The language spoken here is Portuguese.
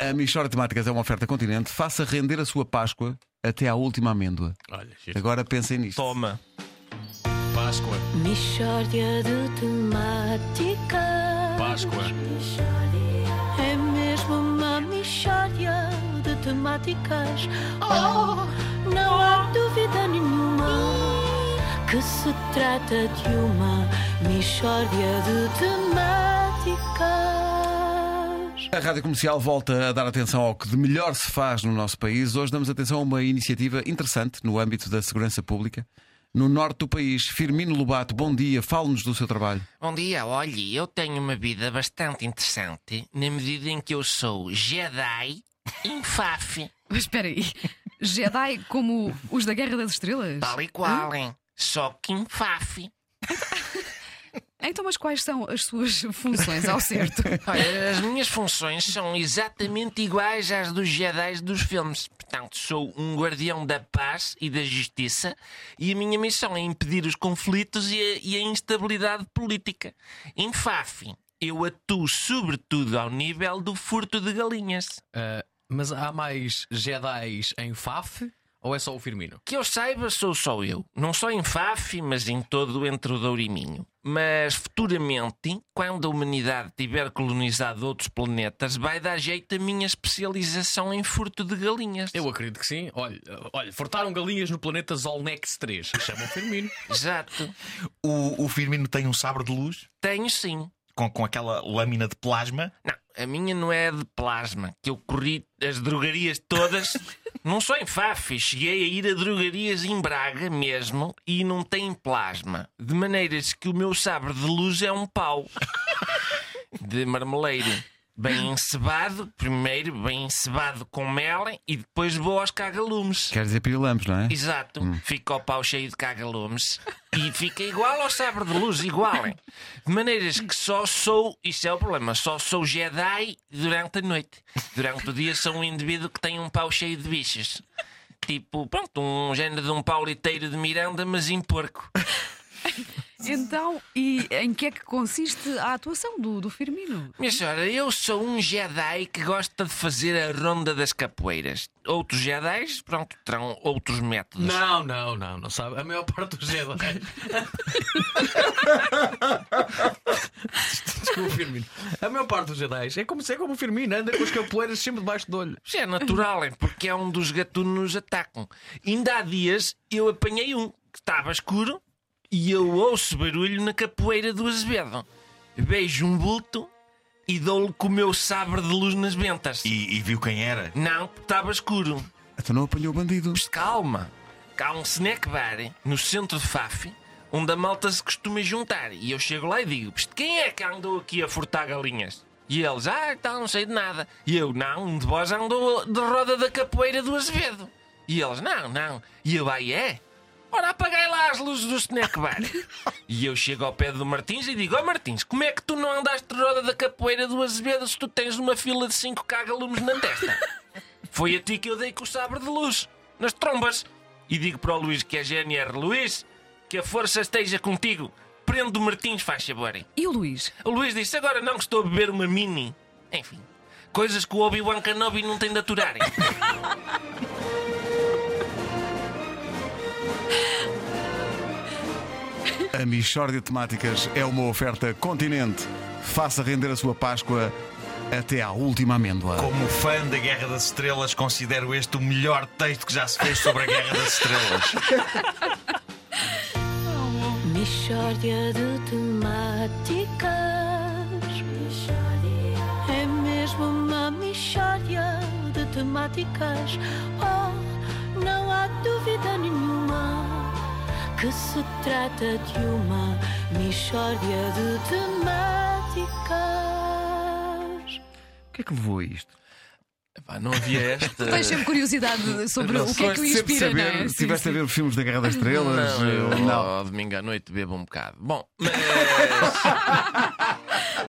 A Michora Temáticas é uma oferta continente. Faça render a sua Páscoa até à última amêndoa. Olha, giro. Agora pensem nisto. Toma. Páscoa. Mishória de temáticas. Páscoa. É mesmo uma mishória de temáticas. Oh, não há dúvida nenhuma que se trata de uma mishória de temáticas. A Rádio Comercial volta a dar atenção ao que de melhor se faz no nosso país. Hoje damos atenção a uma iniciativa interessante no âmbito da segurança pública. No norte do país, Firmino Lobato, bom dia, fale-nos do seu trabalho. Bom dia, olhe, eu tenho uma vida bastante interessante na medida em que eu sou Jedi Infaf, Mas espera aí. Jedi como os da Guerra das Estrelas? tal e qual, hein? Só que Infaf. Então, mas quais são as suas funções ao certo? Olha, as minhas funções são exatamente iguais às dos Jedi dos filmes. Portanto, sou um guardião da paz e da justiça e a minha missão é impedir os conflitos e a, e a instabilidade política. Infaf, eu atuo sobretudo ao nível do furto de galinhas. Ah, mas há mais Jedis em Faf ou é só o Firmino? Que eu saiba, sou só eu. Não só em Faf, mas em todo entre o Douro e Minho. Mas futuramente, quando a humanidade tiver colonizado outros planetas, vai dar jeito a minha especialização em furto de galinhas. Eu acredito que sim. Olha, olha furtaram galinhas no planeta Zolnex 3. Chamam Firmino. Exato. O, o Firmino tem um sabre de luz Tenho sim. com, com aquela lâmina de plasma. Não, a minha não é de plasma, que eu corri as drogarias todas. não só em Faf, cheguei a ir a drogarias em Braga mesmo e não tem plasma. De maneiras que o meu sabre de luz é um pau de marmeleiro. Bem encebado, primeiro bem encebado com mel e depois vou aos cagalumes. Quer dizer pirilampos, não é? Exato, fica o pau cheio de cagalumes e fica igual ao sabre de luz, igual. hein? De maneiras que só sou, isso é o problema, só sou Jedi durante a noite. Durante o dia sou um indivíduo que tem um pau cheio de bichos. Tipo, pronto, um género de um pauliteiro de Miranda, mas em porco. Então, e em que é que consiste a atuação do, do Firmino? Minha senhora, eu sou um Jedi que gosta de fazer a ronda das capoeiras. Outros Jedis, pronto, terão outros métodos. Não, não, não, não sabe. A maior parte dos Jedi. Desculpa, Firmino. A maior parte dos Jedi é como, é como o Firmino, anda com as capoeiras sempre debaixo do olho. Isso é natural, é porque é um dos gatunos que nos atacam. Ainda há dias eu apanhei um que estava escuro e eu ouço barulho na capoeira do Azevedo. Vejo um bulto e dou-lhe com o meu sabre de luz nas ventas. E, e viu quem era. Não, porque estava escuro. Então não apanhou o bandido. Mas calma, que há um snack bar no centro de Faf onde a malta se costuma juntar. E eu chego lá e digo: "Pst, quem é que andou aqui a furtar galinhas? E eles, ah, tá, não sei de nada. E eu, não, um de vós andou de roda da capoeira do Azevedo. E eles, não, não. E eu, aí é? Ora, apagai lá as luzes do snack bar. e eu chego ao pé do Martins e digo: Ó Martins, como é que tu não andaste de roda da capoeira do Azevedo se tu tens uma fila de 5 cagalumes na testa? Foi a ti que eu dei com o sabre de luz, nas trombas. E digo para o Luís que é GNR: Luís, que a força esteja contigo. Prende o Martins, faz favor. E o Luís? O Luís disse: Agora não que estou a beber uma mini. Enfim, coisas que o Obi-Wan Kenobi não tem de aturar. A Michórdia de Temáticas é uma oferta continente. Faça render a sua Páscoa até à última amêndoa. Como fã da Guerra das Estrelas, considero este o melhor texto que já se fez sobre a Guerra das Estrelas. Mishória de temáticas. É mesmo uma mishória de temáticas. Oh, não há dúvida nenhuma que se trata de uma mishória de temáticas. O que é que levou a isto? Epá, não havia esta. Tens sempre curiosidade sobre o que é que o inspira, não saber, é? se Sim, estiveste a ver filmes da Guerra das Estrelas. Não, eu não. ao domingo à noite bebo um bocado. Bom, mas.